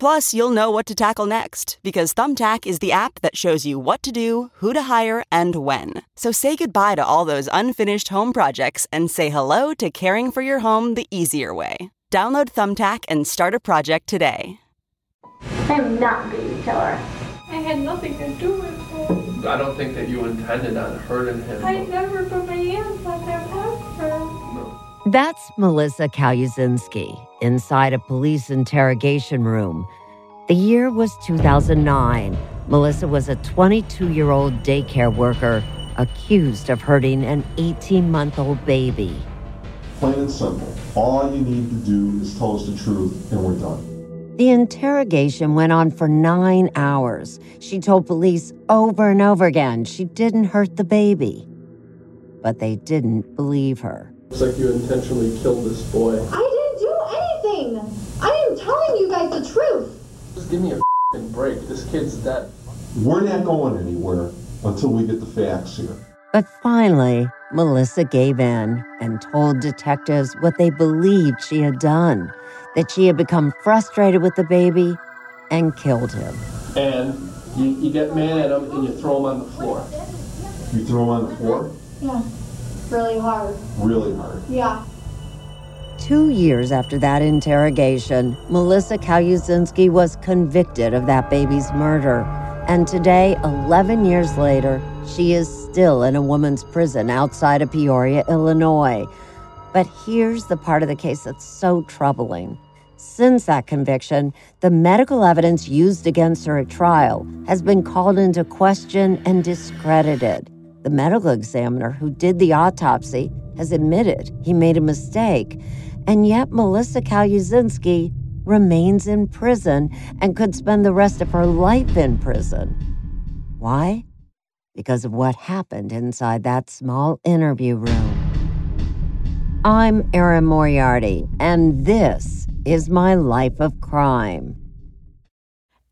Plus, you'll know what to tackle next because Thumbtack is the app that shows you what to do, who to hire, and when. So say goodbye to all those unfinished home projects and say hello to caring for your home the easier way. Download Thumbtack and start a project today. I'm not a killer. I had nothing to do with it. I don't think that you intended on hurting him. I never put my hands on him ever. That's Melissa Calusinski inside a police interrogation room. The year was 2009. Melissa was a 22 year old daycare worker accused of hurting an 18 month old baby. Plain and simple. All you need to do is tell us the truth, and we're done. The interrogation went on for nine hours. She told police over and over again she didn't hurt the baby. But they didn't believe her. Looks like you intentionally killed this boy. I didn't do anything. I am telling you guys the truth. Just give me a fing break. This kid's dead. We're not going anywhere until we get the facts here. But finally, Melissa gave in and told detectives what they believed she had done that she had become frustrated with the baby and killed him. And you, you get mad at him and you throw him on the floor. You throw him on the floor Yeah. Really hard. really hard. Yeah. Two years after that interrogation, Melissa Calusinski was convicted of that baby's murder. And today, 11 years later, she is still in a woman's prison outside of Peoria, Illinois. But here's the part of the case that's so troubling. Since that conviction, the medical evidence used against her at trial has been called into question and discredited. The medical examiner who did the autopsy has admitted he made a mistake, and yet Melissa Calusinski remains in prison and could spend the rest of her life in prison. Why? Because of what happened inside that small interview room. I'm Erin Moriarty, and this is my life of crime.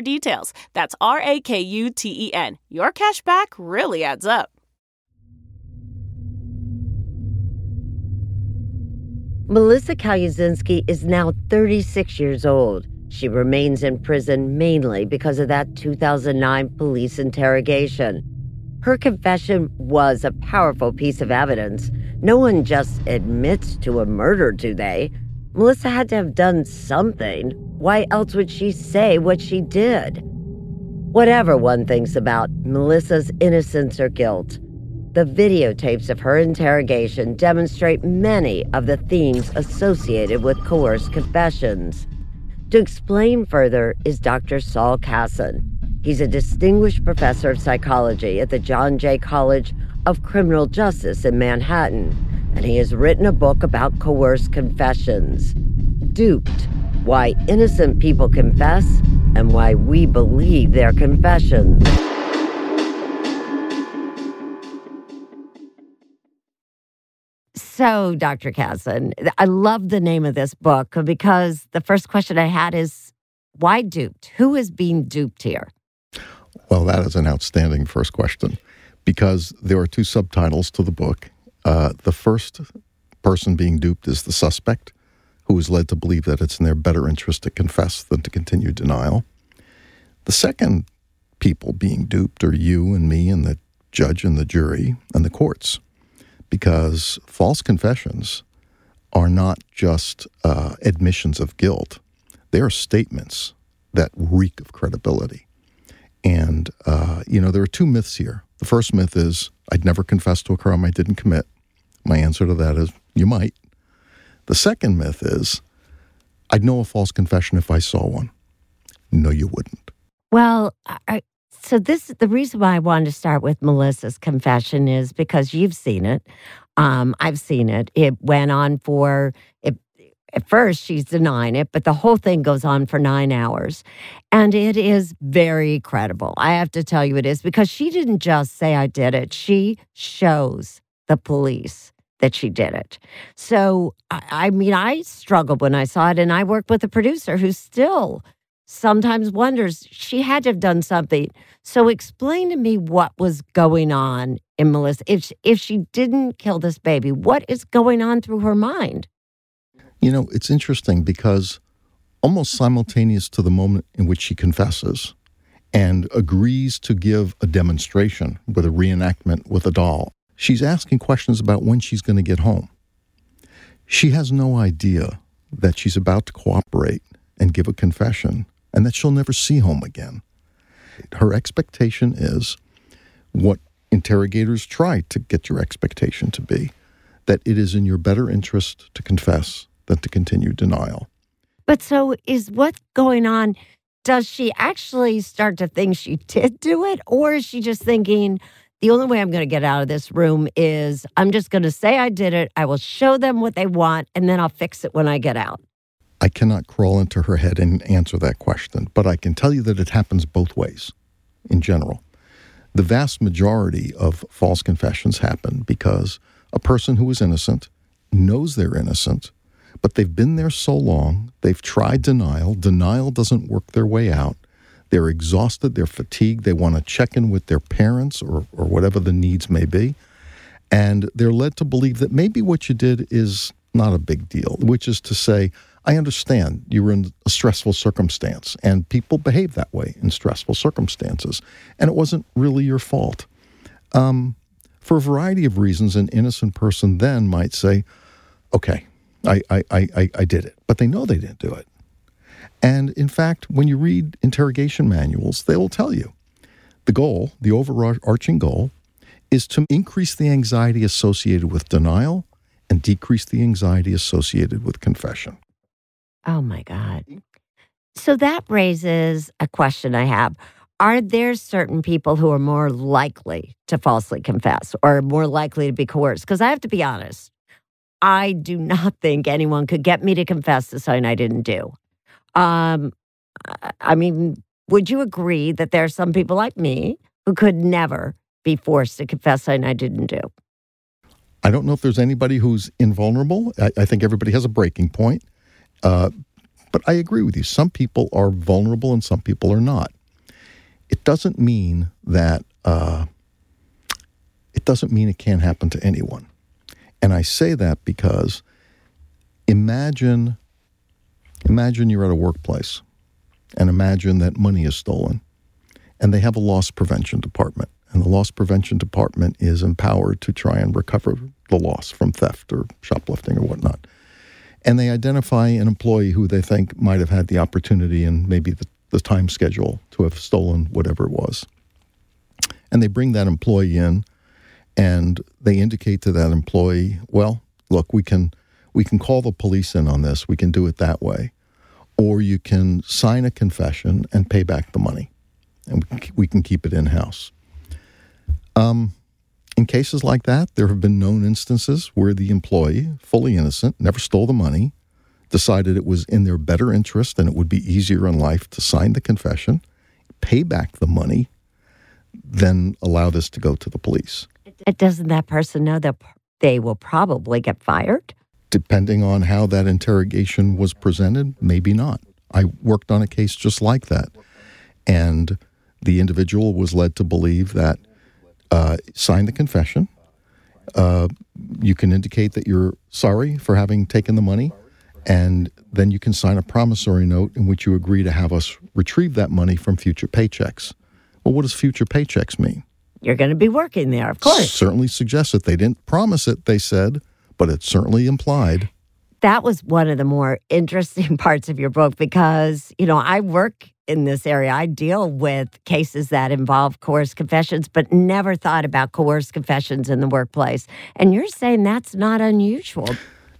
details. That's R A K U T E N. Your cash back really adds up. Melissa Calusinski is now 36 years old. She remains in prison mainly because of that 2009 police interrogation. Her confession was a powerful piece of evidence. No one just admits to a murder, do they? Melissa had to have done something. Why else would she say what she did? Whatever one thinks about Melissa's innocence or guilt, the videotapes of her interrogation demonstrate many of the themes associated with coerced confessions. To explain further is Dr. Saul Kassin. He's a distinguished professor of psychology at the John Jay College of Criminal Justice in Manhattan, and he has written a book about coerced confessions. Duped Why Innocent People Confess and Why We Believe Their Confessions. So, Dr. Kassin, I love the name of this book because the first question I had is why duped? Who is being duped here? Well, that is an outstanding first question because there are two subtitles to the book. Uh, the first person being duped is the suspect, who is led to believe that it's in their better interest to confess than to continue denial. The second people being duped are you and me and the judge and the jury and the courts, because false confessions are not just uh, admissions of guilt, they are statements that reek of credibility. And, uh, you know, there are two myths here. The first myth is I'd never confess to a crime I didn't commit. My answer to that is you might. The second myth is I'd know a false confession if I saw one. No, you wouldn't. Well, I, so this the reason why I wanted to start with Melissa's confession is because you've seen it. Um, I've seen it. It went on for it, at first she's denying it, but the whole thing goes on for nine hours. And it is very credible. I have to tell you it is because she didn't just say I did it. She shows the police that she did it. So I, I mean I struggled when I saw it and I worked with a producer who still sometimes wonders she had to have done something. So explain to me what was going on in Melissa. If if she didn't kill this baby, what is going on through her mind? You know, it's interesting because almost simultaneous to the moment in which she confesses and agrees to give a demonstration with a reenactment with a doll, she's asking questions about when she's going to get home. She has no idea that she's about to cooperate and give a confession and that she'll never see home again. Her expectation is what interrogators try to get your expectation to be that it is in your better interest to confess than to continue denial. But so is what's going on? Does she actually start to think she did do it? Or is she just thinking, the only way I'm going to get out of this room is I'm just going to say I did it. I will show them what they want, and then I'll fix it when I get out. I cannot crawl into her head and answer that question, but I can tell you that it happens both ways in general. The vast majority of false confessions happen because a person who is innocent knows they're innocent but they've been there so long, they've tried denial. Denial doesn't work their way out. They're exhausted, they're fatigued, they want to check in with their parents or, or whatever the needs may be. And they're led to believe that maybe what you did is not a big deal, which is to say, I understand you were in a stressful circumstance, and people behave that way in stressful circumstances, and it wasn't really your fault. Um, for a variety of reasons, an innocent person then might say, okay, I, I, I, I did it. But they know they didn't do it. And in fact, when you read interrogation manuals, they will tell you the goal, the overarching goal, is to increase the anxiety associated with denial and decrease the anxiety associated with confession. Oh my God. So that raises a question I have. Are there certain people who are more likely to falsely confess or more likely to be coerced? Because I have to be honest, I do not think anyone could get me to confess to something I didn't do. Um, I mean, would you agree that there are some people like me who could never be forced to confess something I didn't do? I don't know if there's anybody who's invulnerable. I, I think everybody has a breaking point. Uh, but I agree with you. Some people are vulnerable and some people are not. It doesn't mean that uh, it doesn't mean it can't happen to anyone. And I say that because imagine imagine you're at a workplace and imagine that money is stolen and they have a loss prevention department. And the loss prevention department is empowered to try and recover the loss from theft or shoplifting or whatnot. And they identify an employee who they think might have had the opportunity and maybe the, the time schedule to have stolen whatever it was. And they bring that employee in and they indicate to that employee, well, look, we can we can call the police in on this. We can do it that way, or you can sign a confession and pay back the money, and we can keep it in house. Um, in cases like that, there have been known instances where the employee, fully innocent, never stole the money, decided it was in their better interest and it would be easier in life to sign the confession, pay back the money, then allow this to go to the police doesn't that person know they'll they will probably get fired? Depending on how that interrogation was presented, maybe not. I worked on a case just like that. And the individual was led to believe that uh, sign the confession. Uh, you can indicate that you're sorry for having taken the money, and then you can sign a promissory note in which you agree to have us retrieve that money from future paychecks. Well, what does future paychecks mean? You're going to be working there, of course. Certainly suggests it. They didn't promise it, they said, but it certainly implied. That was one of the more interesting parts of your book because, you know, I work in this area. I deal with cases that involve coerced confessions, but never thought about coerced confessions in the workplace. And you're saying that's not unusual.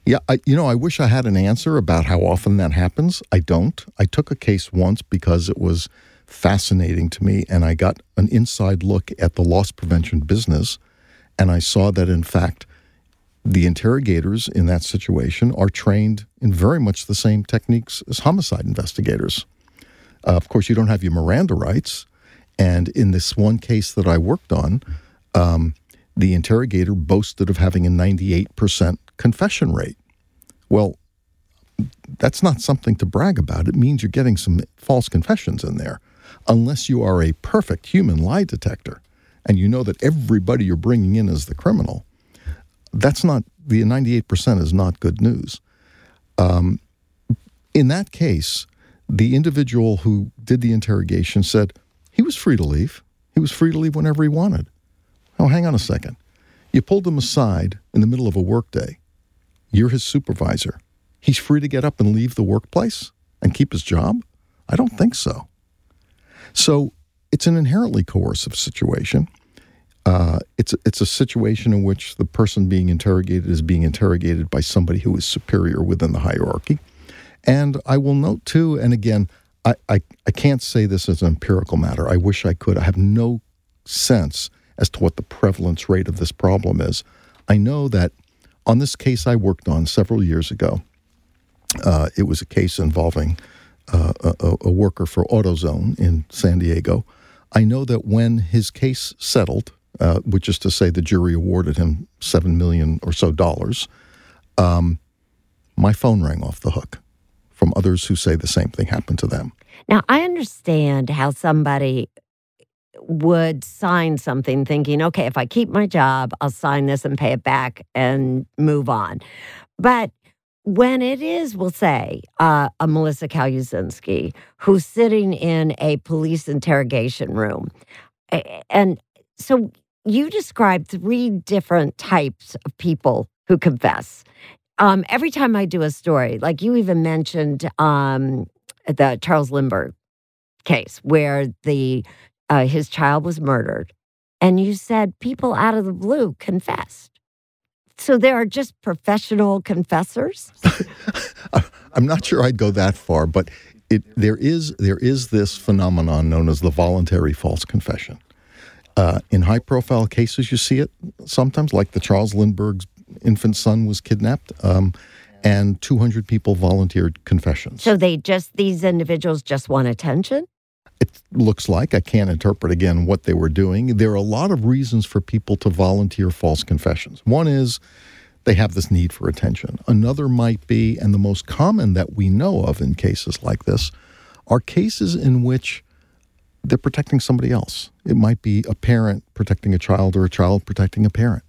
Yeah, I, you know, I wish I had an answer about how often that happens. I don't. I took a case once because it was fascinating to me, and I got an inside look at the loss prevention business, and I saw that, in fact, the interrogators in that situation are trained in very much the same techniques as homicide investigators. Uh, of course, you don't have your Miranda rights. And in this one case that I worked on, um, the interrogator boasted of having a 98% confession rate. Well, that's not something to brag about. It means you're getting some false confessions in there, unless you are a perfect human lie detector and you know that everybody you're bringing in is the criminal. That's not, the 98% is not good news. Um, in that case, the individual who did the interrogation said he was free to leave. He was free to leave whenever he wanted. Oh, hang on a second. You pulled him aside in the middle of a workday. You're his supervisor. He's free to get up and leave the workplace and keep his job? I don't think so. So it's an inherently coercive situation. Uh, it's it's a situation in which the person being interrogated is being interrogated by somebody who is superior within the hierarchy. And I will note too, and again, I, I, I can't say this as an empirical matter. I wish I could. I have no sense as to what the prevalence rate of this problem is. I know that on this case I worked on several years ago, uh, it was a case involving uh, a, a worker for AutoZone in San Diego. I know that when his case settled, uh, which is to say the jury awarded him seven million or so dollars, um, my phone rang off the hook from others who say the same thing happened to them. Now, I understand how somebody would sign something thinking, okay, if I keep my job, I'll sign this and pay it back and move on. But when it is, we'll say, uh, a Melissa Calusinski who's sitting in a police interrogation room, and so you describe three different types of people who confess. Um, every time I do a story, like you even mentioned um, the Charles Lindbergh case where the uh, his child was murdered, and you said people out of the blue confessed. So there are just professional confessors. I'm not sure I'd go that far, but it, there is there is this phenomenon known as the voluntary false confession. Uh, in high profile cases, you see it sometimes, like the Charles Lindbergh's infant son was kidnapped. Um, and 200 people volunteered confessions. So they just, these individuals just want attention? It looks like. I can't interpret again what they were doing. There are a lot of reasons for people to volunteer false confessions. One is they have this need for attention. Another might be, and the most common that we know of in cases like this, are cases in which they're protecting somebody else. It might be a parent protecting a child or a child protecting a parent.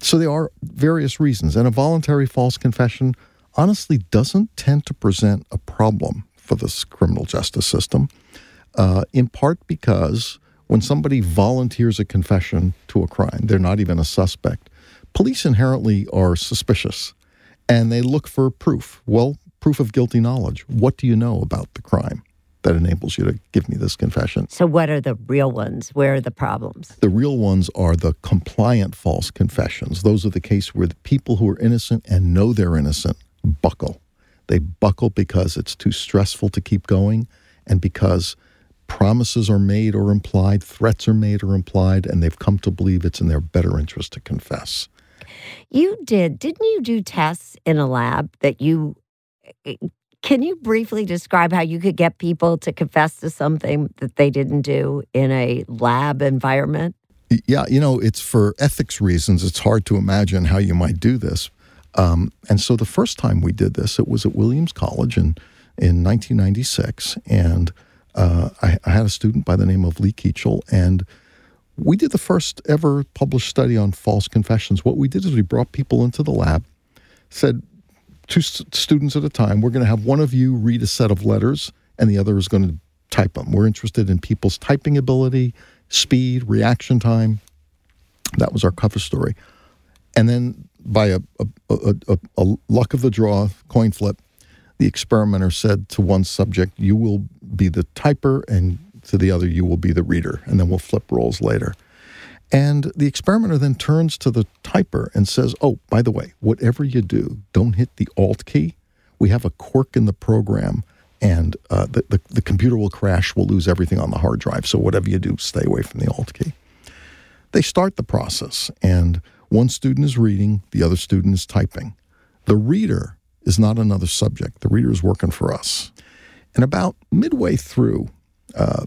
So there are various reasons. And a voluntary false confession honestly doesn't tend to present a problem for this criminal justice system, uh, in part because when somebody volunteers a confession to a crime, they're not even a suspect. Police inherently are suspicious and they look for proof. Well, proof of guilty knowledge. What do you know about the crime? That enables you to give me this confession. So, what are the real ones? Where are the problems? The real ones are the compliant false confessions. Those are the case where the people who are innocent and know they're innocent buckle. They buckle because it's too stressful to keep going and because promises are made or implied, threats are made or implied, and they've come to believe it's in their better interest to confess. You did, didn't you do tests in a lab that you can you briefly describe how you could get people to confess to something that they didn't do in a lab environment? Yeah, you know, it's for ethics reasons. It's hard to imagine how you might do this. Um, and so the first time we did this, it was at Williams College in, in 1996. And uh, I, I, had a student by the name of Lee Kiechel, and we did the first ever published study on false confessions. What we did is we brought people into the lab, said two st- students at a time, we're going to have one of you read a set of letters, and the other is going to type them. We're interested in people's typing ability, speed, reaction time. That was our cover story. And then by a, a, a, a, luck of the draw, coin flip, the experimenter said to one subject, You will be the typer, and to the other, You will be the reader. And then we'll flip roles later. And the experimenter then turns to the typer and says, Oh, by the way, whatever you do, don't hit the Alt key. We have a quirk in the program, and uh, the, the, the computer will crash. We'll lose everything on the hard drive. So whatever you do, stay away from the Alt key. They start the process, and one student is reading, the other student is typing. The reader is not another subject, the reader is working for us. And about midway through, a uh,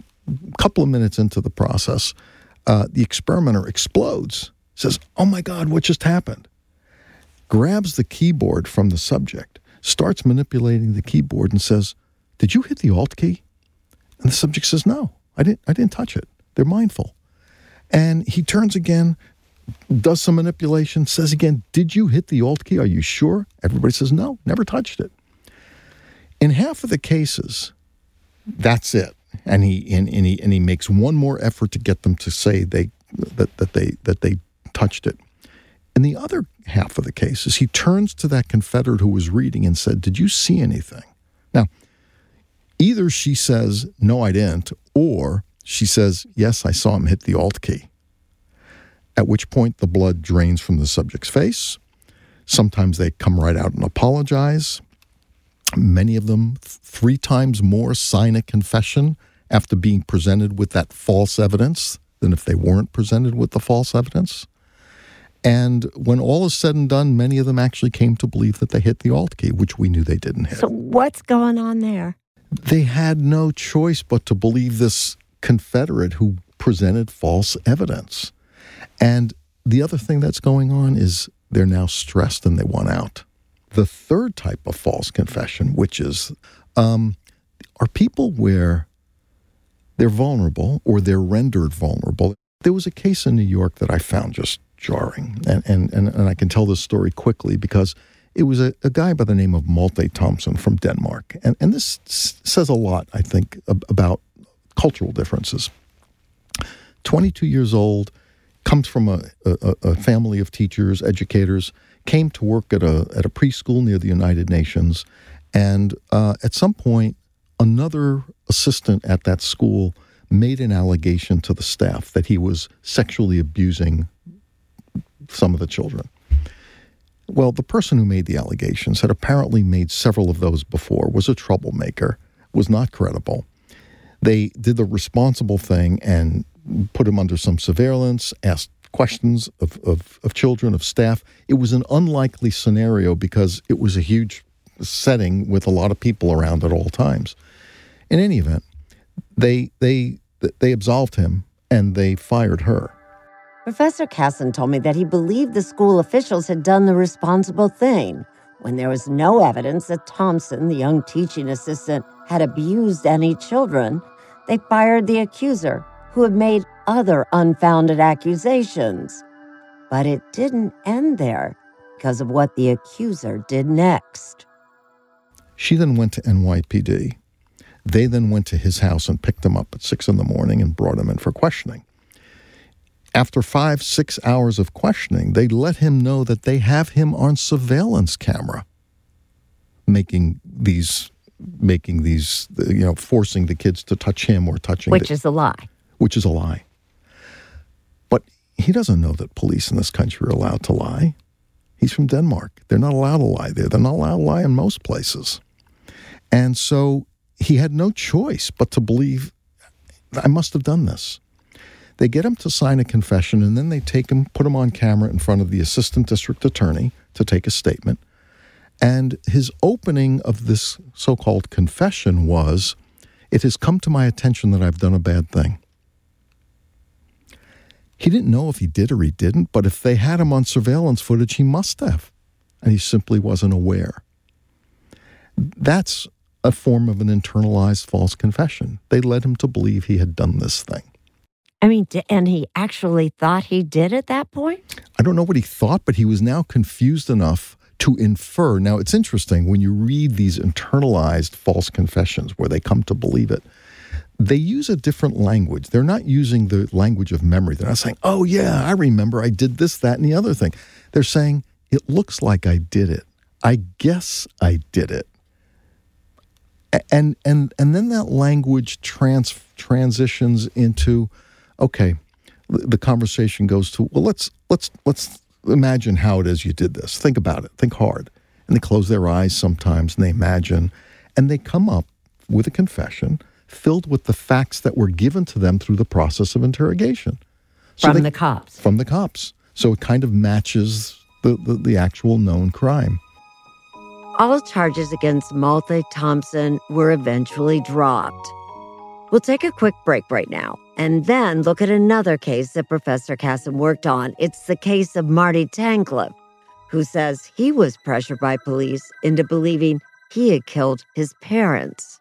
couple of minutes into the process, uh, the experimenter explodes, says, Oh my God, what just happened? Grabs the keyboard from the subject, starts manipulating the keyboard, and says, Did you hit the Alt key? And the subject says, No, I didn't, I didn't touch it. They're mindful. And he turns again, does some manipulation, says again, Did you hit the Alt key? Are you sure? Everybody says, No, never touched it. In half of the cases, that's it. And he and, and he and he makes one more effort to get them to say they that, that they that they touched it. In the other half of the case is he turns to that Confederate who was reading and said, Did you see anything? Now, either she says, No, I didn't, or she says, Yes, I saw him hit the Alt key at which point the blood drains from the subject's face. Sometimes they come right out and apologize. Many of them, three times more, sign a confession after being presented with that false evidence than if they weren't presented with the false evidence. And when all is said and done, many of them actually came to believe that they hit the alt key, which we knew they didn't hit. So, what's going on there? They had no choice but to believe this Confederate who presented false evidence. And the other thing that's going on is they're now stressed and they want out. The third type of false confession, which is um, are people where they're vulnerable or they're rendered vulnerable. There was a case in New York that I found just jarring, and, and, and, and I can tell this story quickly because it was a, a guy by the name of Malthe Thomsen from Denmark. And, and this says a lot, I think, about cultural differences. 22 years old, comes from a, a, a, family of teachers, educators, came to work at a, at a preschool near the United Nations. And uh, at some point, another assistant at that school made an allegation to the staff that he was sexually abusing some of the children. Well, the person who made the allegations had apparently made several of those before, was a troublemaker, was not credible. They did the responsible thing and put him under some surveillance, asked questions of, of, of children, of staff. It was an unlikely scenario because it was a huge setting with a lot of people around at all times. In any event, they they they absolved him and they fired her. Professor Kassin told me that he believed the school officials had done the responsible thing when there was no evidence that Thomsen, the young teaching assistant, had abused any children. They fired the accuser who had made other unfounded accusations. But it didn't end there because of what the accuser did next. She then went to NYPD. They then went to his house and picked him up at six in the morning and brought him in for questioning. After five, six hours of questioning, they let him know that they have him on surveillance camera making these making these you know forcing the kids to touch him or touching which the, is a lie which is a lie. But he doesn't know that police in this country are allowed to lie. He's from Denmark. They're not allowed to lie there. They're not allowed to lie in most places. And so he had no choice but to believe, I must have done this. They get him to sign a confession and then they take him, put him on camera in front of the assistant district attorney to take a statement. And his opening of this so called confession was It has come to my attention that I've done a bad thing. He didn't know if he did or he didn't, but if they had him on surveillance footage, he must have. And he simply wasn't aware. That's a form of an internalized false confession. They led him to believe he had done this thing. I mean, and he actually thought he did at that point? I don't know what he thought, but he was now confused enough to infer. Now, it's interesting when you read these internalized false confessions where they come to believe it, they use a different language. They're not using the language of memory. They're not saying, oh, yeah, I remember I did this, that, and the other thing. They're saying, it looks like I did it. I guess I did it. And and and then that language trans transitions into okay, the conversation goes to well let's let's let's imagine how it is you did this. Think about it. Think hard. And they close their eyes sometimes and they imagine and they come up with a confession filled with the facts that were given to them through the process of interrogation. So from they, the cops. From the cops. So it kind of matches the, the, the actual known crime. All charges against Malthe Thomsen were eventually dropped. We'll take a quick break right now and then look at another case that Professor Kassin worked on. It's the case of Marty Tankleff, who says he was pressured by police into believing he had killed his parents.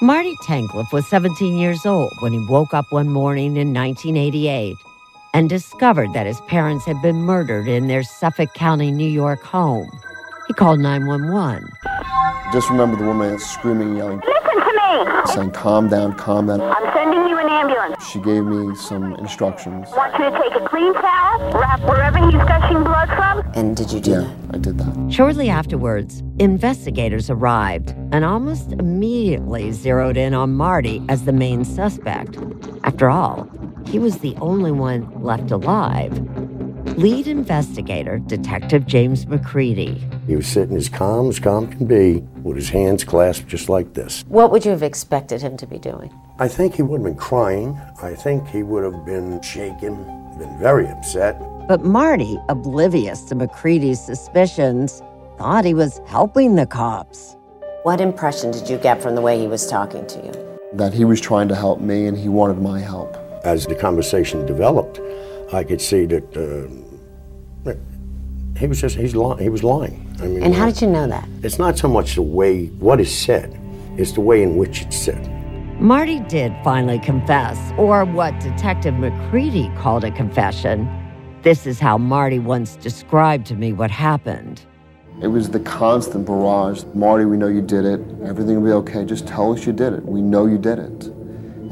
Marty Tankleff was 17 years old when he woke up one morning in 1988 and discovered that his parents had been murdered in their Suffolk County, New York home. He called 911. Just remember the woman screaming, yelling. Listen to me! Saying, calm down, calm down. I'm sending you an ambulance. She gave me some instructions. I want you to take a clean towel, wrap wherever he's gushing blood from. And did you do yeah, that? I did that. Shortly afterwards, investigators arrived and almost immediately zeroed in on Marty as the main suspect. After all, he was the only one left alive. Lead investigator, Detective James McCready. He was sitting as calm as calm can be, with his hands clasped just like this. What would you have expected him to be doing? I think he would have been crying. I think he would have been shaken, been very upset. But Marty, oblivious to McCready's suspicions, thought he was helping the cops. What impression did you get from the way he was talking to you? That he was trying to help me and he wanted my help. As the conversation developed, I could see that uh, he was just he's lying. He was lying. I mean, and how did you know that? It's not so much the way what is said; it's the way in which it's said. Marty did finally confess, or what Detective McCready called a confession. This is how Marty once described to me what happened. It was the constant barrage. Marty, we know you did it. Everything will be okay. Just tell us you did it. We know you did it.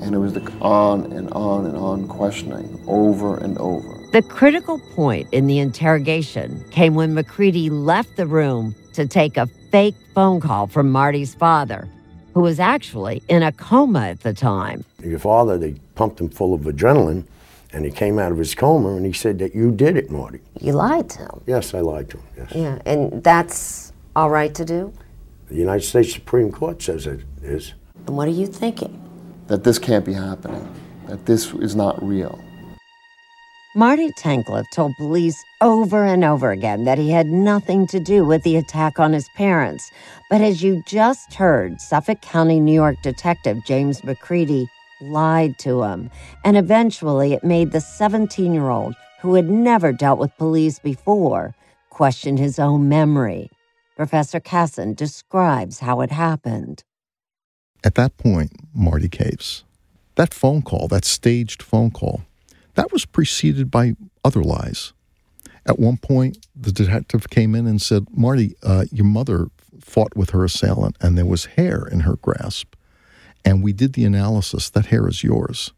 And it was the on and on and on questioning over and over. The critical point in the interrogation came when McCready left the room to take a fake phone call from Marty's father who was actually in a coma at the time. Your father, they pumped him full of adrenaline, and he came out of his coma and he said that you did it, Marty. You lied to him? Yes, I lied to him, yes. Yeah, and that's all right to do? The United States Supreme Court says it is. And what are you thinking? That this can't be happening, that this is not real. Marty Tankleff told police over and over again that he had nothing to do with the attack on his parents. But as you just heard, Suffolk County, New York detective James McCready lied to him. And eventually it made the 17 year old, who had never dealt with police before, question his own memory. Professor Kassin describes how it happened. At that point, Marty Caves, that phone call, that staged phone call, that was preceded by other lies. At one point, the detective came in and said, Marty, uh, your mother fought with her assailant and there was hair in her grasp. And we did the analysis. That hair is yours.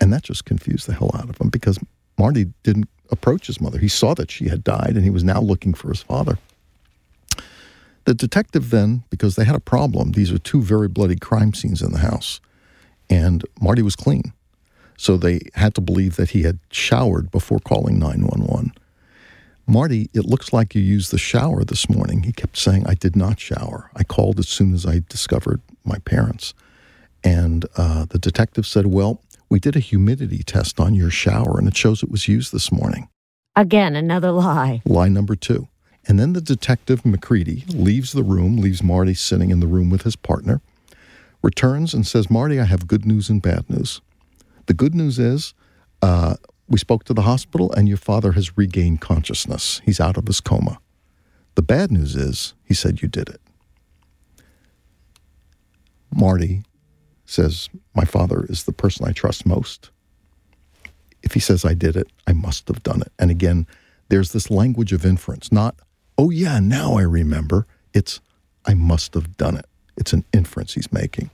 And that just confused the hell out of him because Marty didn't approach his mother. He saw that she had died and he was now looking for his father. The detective then, because they had a problem, these are two very bloody crime scenes in the house, and Marty was clean. So they had to believe that he had showered before calling 911. Marty, it looks like you used the shower this morning. He kept saying, I did not shower. I called as soon as I discovered my parents. And uh, the detective said, Well, we did a humidity test on your shower and it shows it was used this morning. Again, another lie. Lie number two. And then the detective, McCready, leaves the room, leaves Marty sitting in the room with his partner, returns and says, Marty, I have good news and bad news. The good news is uh, we spoke to the hospital and your father has regained consciousness. He's out of his coma. The bad news is he said you did it. Marty says, My father is the person I trust most. If he says I did it, I must have done it. And again, there's this language of inference, not, oh yeah, now I remember. It's, I must have done it. It's an inference he's making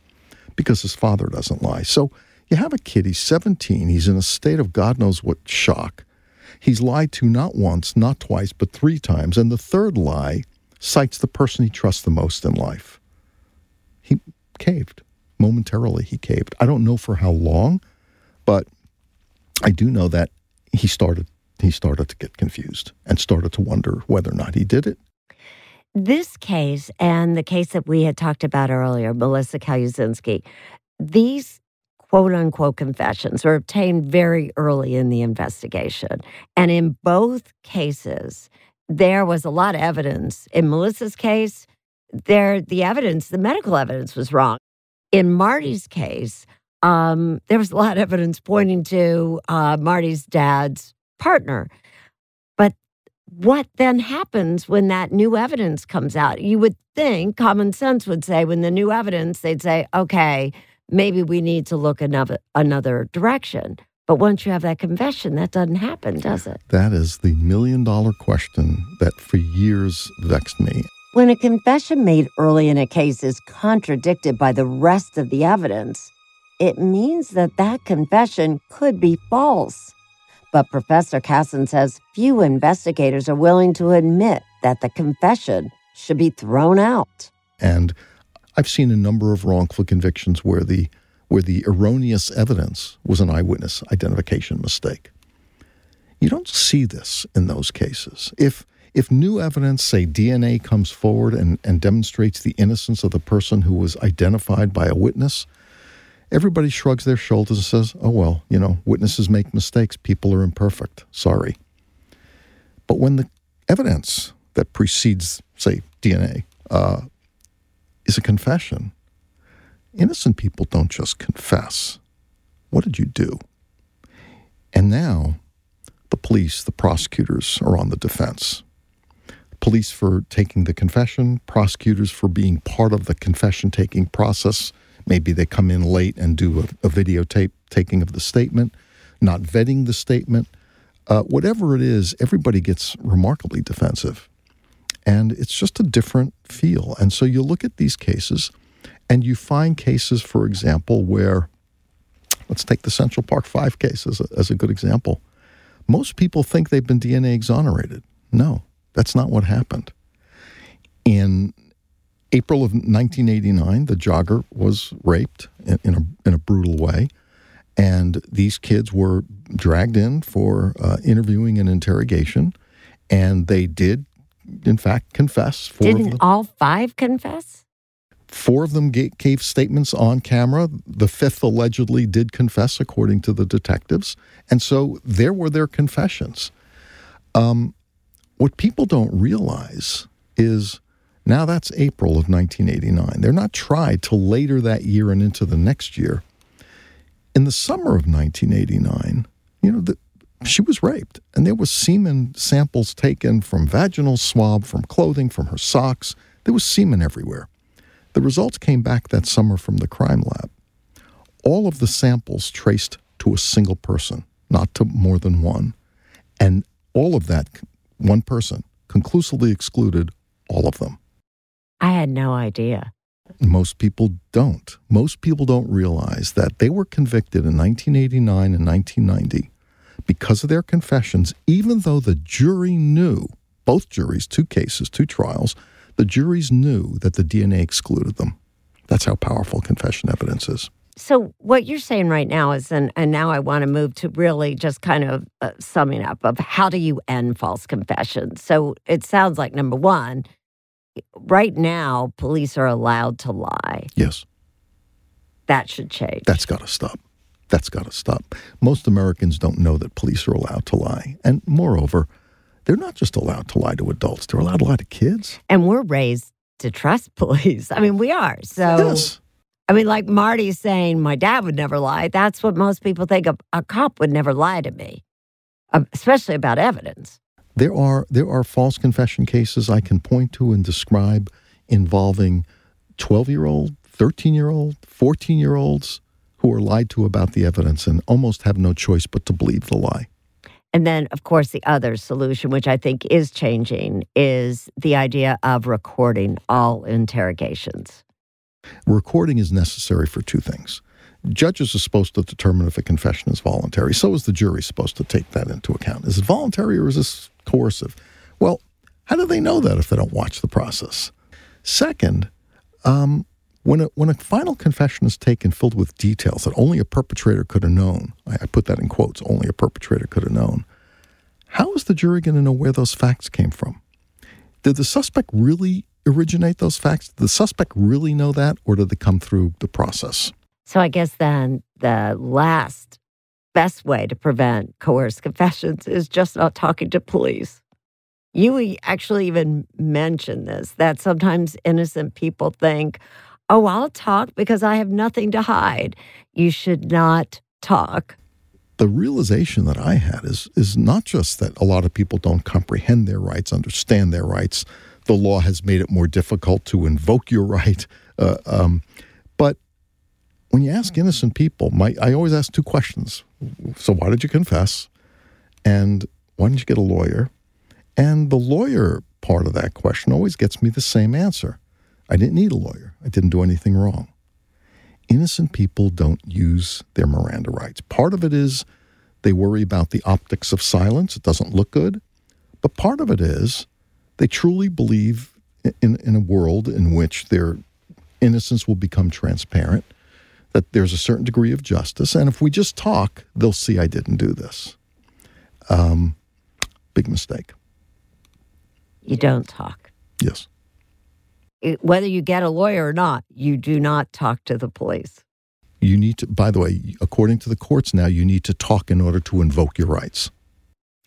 because his father doesn't lie. So you have a kid, he's 17, he's in a state of God knows what shock. He's lied to not once, not twice, but three times. And the third lie cites the person he trusts the most in life. He caved. Momentarily, he caved. I don't know for how long, but I do know that he started he started to get confused and started to wonder whether or not he did it. This case and the case that we had talked about earlier, Melissa Calusinski, these quote unquote confessions were obtained very early in the investigation. And in both cases, there was a lot of evidence. In Melissa's case, there the evidence, the medical evidence was wrong. In Marty's case, um, there was a lot of evidence pointing to uh, Marty's dad's partner. But what then happens when that new evidence comes out? You would think common sense would say, when the new evidence, they'd say, okay, maybe we need to look another another direction. But once you have that confession, that doesn't happen, does it? That is the million dollar question that for years vexed me. When a confession made early in a case is contradicted by the rest of the evidence, it means that that confession could be false. But Professor Kassin says few investigators are willing to admit that the confession should be thrown out. And I've seen a number of wrongful convictions where the where the erroneous evidence was an eyewitness identification mistake. You don't see this in those cases. If if new evidence, say DNA, comes forward and, and demonstrates the innocence of the person who was identified by a witness, everybody shrugs their shoulders and says, oh, well, you know, witnesses make mistakes. People are imperfect. Sorry. But when the evidence that precedes, say, DNA, uh, is a confession, innocent people don't just confess. What did you do? And now the police, the prosecutors are on the defense. Police for taking the confession, prosecutors for being part of the confession taking process Maybe they come in late and do a, a videotape taking of the statement, not vetting the statement. Uh, whatever it is, everybody gets remarkably defensive. And it's just a different feel. And so you look at these cases and you find cases, for example, where, let's take the Central Park Five case as a, as a good example. Most people think they've been DNA exonerated. No, that's not what happened. In April of 1989, the jogger was raped in, in, a, in a brutal way. And these kids were dragged in for uh, interviewing and interrogation. And they did, in fact, confess. Four Didn't all five confess? Four of them gave, gave statements on camera. The fifth allegedly did confess, according to the detectives. And so there were their confessions. Um, what people don't realize is now that's April of 1989. They're not tried till later that year and into the next year. In the summer of 1989, you know, the, she was raped, and there was semen samples taken from vaginal swab, from clothing, from her socks. There was semen everywhere. The results came back that summer from the crime lab. All of the samples traced to a single person, not to more than one. And all of that, one person conclusively excluded all of them. I had no idea. Most people don't. Most people don't realize that they were convicted in 1989 and 1990 because of their confessions, even though the jury knew, both juries, two cases, two trials, the juries knew that the DNA excluded them. That's how powerful confession evidence is. So what you're saying right now is, and, and now I want to move to really just kind of uh, summing up of how do you end false confessions. So it sounds like number one, right now police are allowed to lie. Yes. That should change. That's got to stop. That's got to stop. Most Americans don't know that police are allowed to lie. And moreover, they're not just allowed to lie to adults, they're allowed to lie to kids. And we're raised to trust police. I mean, we are. So Yes. I mean, like Marty's saying, my dad would never lie. That's what most people think. A, a cop would never lie to me, uh, especially about evidence. There are there are false confession cases I can point to and describe involving 12-year-old, 13-year-old, 14-year-olds who are lied to about the evidence and almost have no choice but to believe the lie. And then, of course, the other solution, which I think is changing, is the idea of recording all interrogations. Recording is necessary for two things. Judges are supposed to determine if a confession is voluntary. So is the jury supposed to take that into account. Is it voluntary or is this coercive? Well, how do they know that if they don't watch the process? Second, um, when a, when a final confession is taken filled with details that only a perpetrator could have known, I, I put that in quotes, only a perpetrator could have known, how is the jury going to know where those facts came from? Did the suspect really originate those facts? Did the suspect really know that, or did they come through the process? So I guess then the last best way to prevent coerced confessions is just not talking to police. You actually even mentioned this that sometimes innocent people think, oh, I'll talk because I have nothing to hide. You should not talk. The realization that I had is is not just that a lot of people don't comprehend their rights, understand their rights. The law has made it more difficult to invoke your right, uh, um, but when you ask innocent people, my I always ask two questions. So why did you confess? And why didn't you get a lawyer? And the lawyer part of that question always gets me the same answer. I didn't need a lawyer. I didn't do anything wrong. Innocent people don't use their Miranda rights. Part of it is they worry about the optics of silence. It doesn't look good. But part of it is they truly believe in, in a world in which their innocence will become transparent, that there's a certain degree of justice. And if we just talk, they'll see I didn't do this. Um, big mistake. You don't talk. Yes. It- Whether you get a lawyer or not, you do not talk to the police. You need to, by the way, according to the courts now, you need to talk in order to invoke your rights.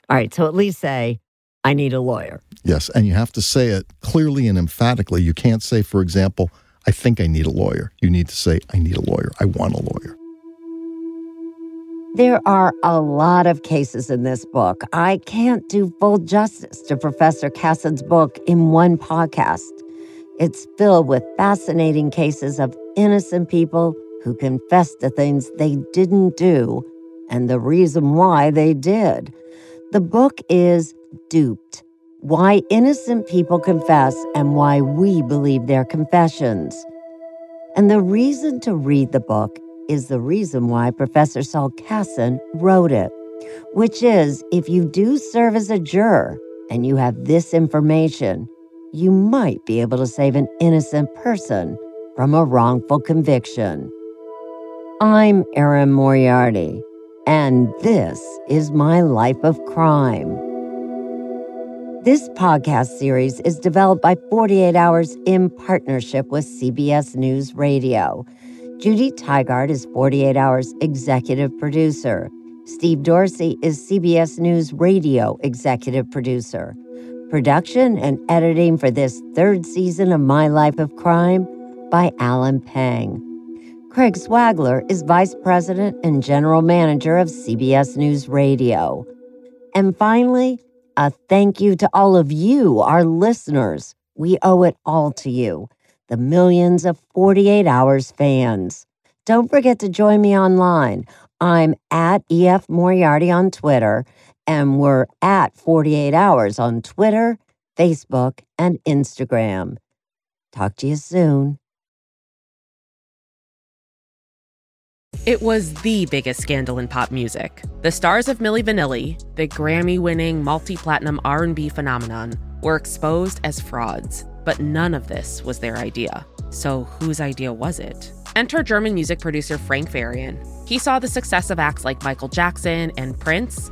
All right. So at least say, I need a lawyer. Yes. And you have to say it clearly and emphatically. You can't say, for example, I think I need a lawyer. You need to say, I need a lawyer. I want a lawyer. There are a lot of cases in this book. I can't do full justice to Professor Kassin's book in one podcast. It's filled with fascinating cases of innocent people who confess to things they didn't do and the reason why they did. The book is Duped Why Innocent People Confess and Why We Believe Their Confessions. And the reason to read the book is the reason why Professor Saul Kassin wrote it, which is if you do serve as a juror and you have this information, you might be able to save an innocent person from a wrongful conviction. I'm Erin Moriarty, and this is my life of crime. This podcast series is developed by 48 Hours in partnership with CBS News Radio. Judy Tygard is 48 Hours executive producer. Steve Dorsey is CBS News Radio executive producer. Production and editing for this third season of My Life of Crime by Alan Pang. Craig Swagler is vice president and general manager of CBS News Radio. And finally, a thank you to all of you, our listeners. We owe it all to you, the millions of 48 Hours fans. Don't forget to join me online. I'm at EF Moriarty on Twitter, And we're at 48 Hours on Twitter, Facebook, and Instagram. Talk to you soon. It was the biggest scandal in pop music. The stars of Milli Vanilli, the Grammy-winning multi-platinum R&B phenomenon, were exposed as frauds, but none of this was their idea. So whose idea was it? Enter German music producer Frank Farian. He saw the success of acts like Michael Jackson and Prince,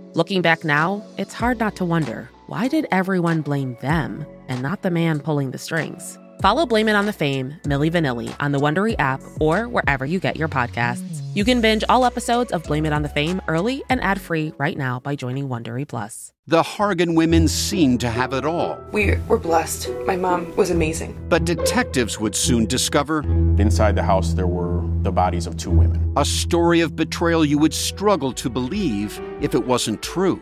Looking back now, it's hard not to wonder why did everyone blame them and not the man pulling the strings? Follow Blame It on the Fame, Milli Vanilli on the Wondery app or wherever you get your podcasts. You can binge all episodes of Blame It on the Fame early and ad-free right now by joining Wondery Plus. The Hargan women seemed to have it all. We were blessed. My mom was amazing. But detectives would soon discover inside the house there were the bodies of two women. A story of betrayal you would struggle to believe if it wasn't true.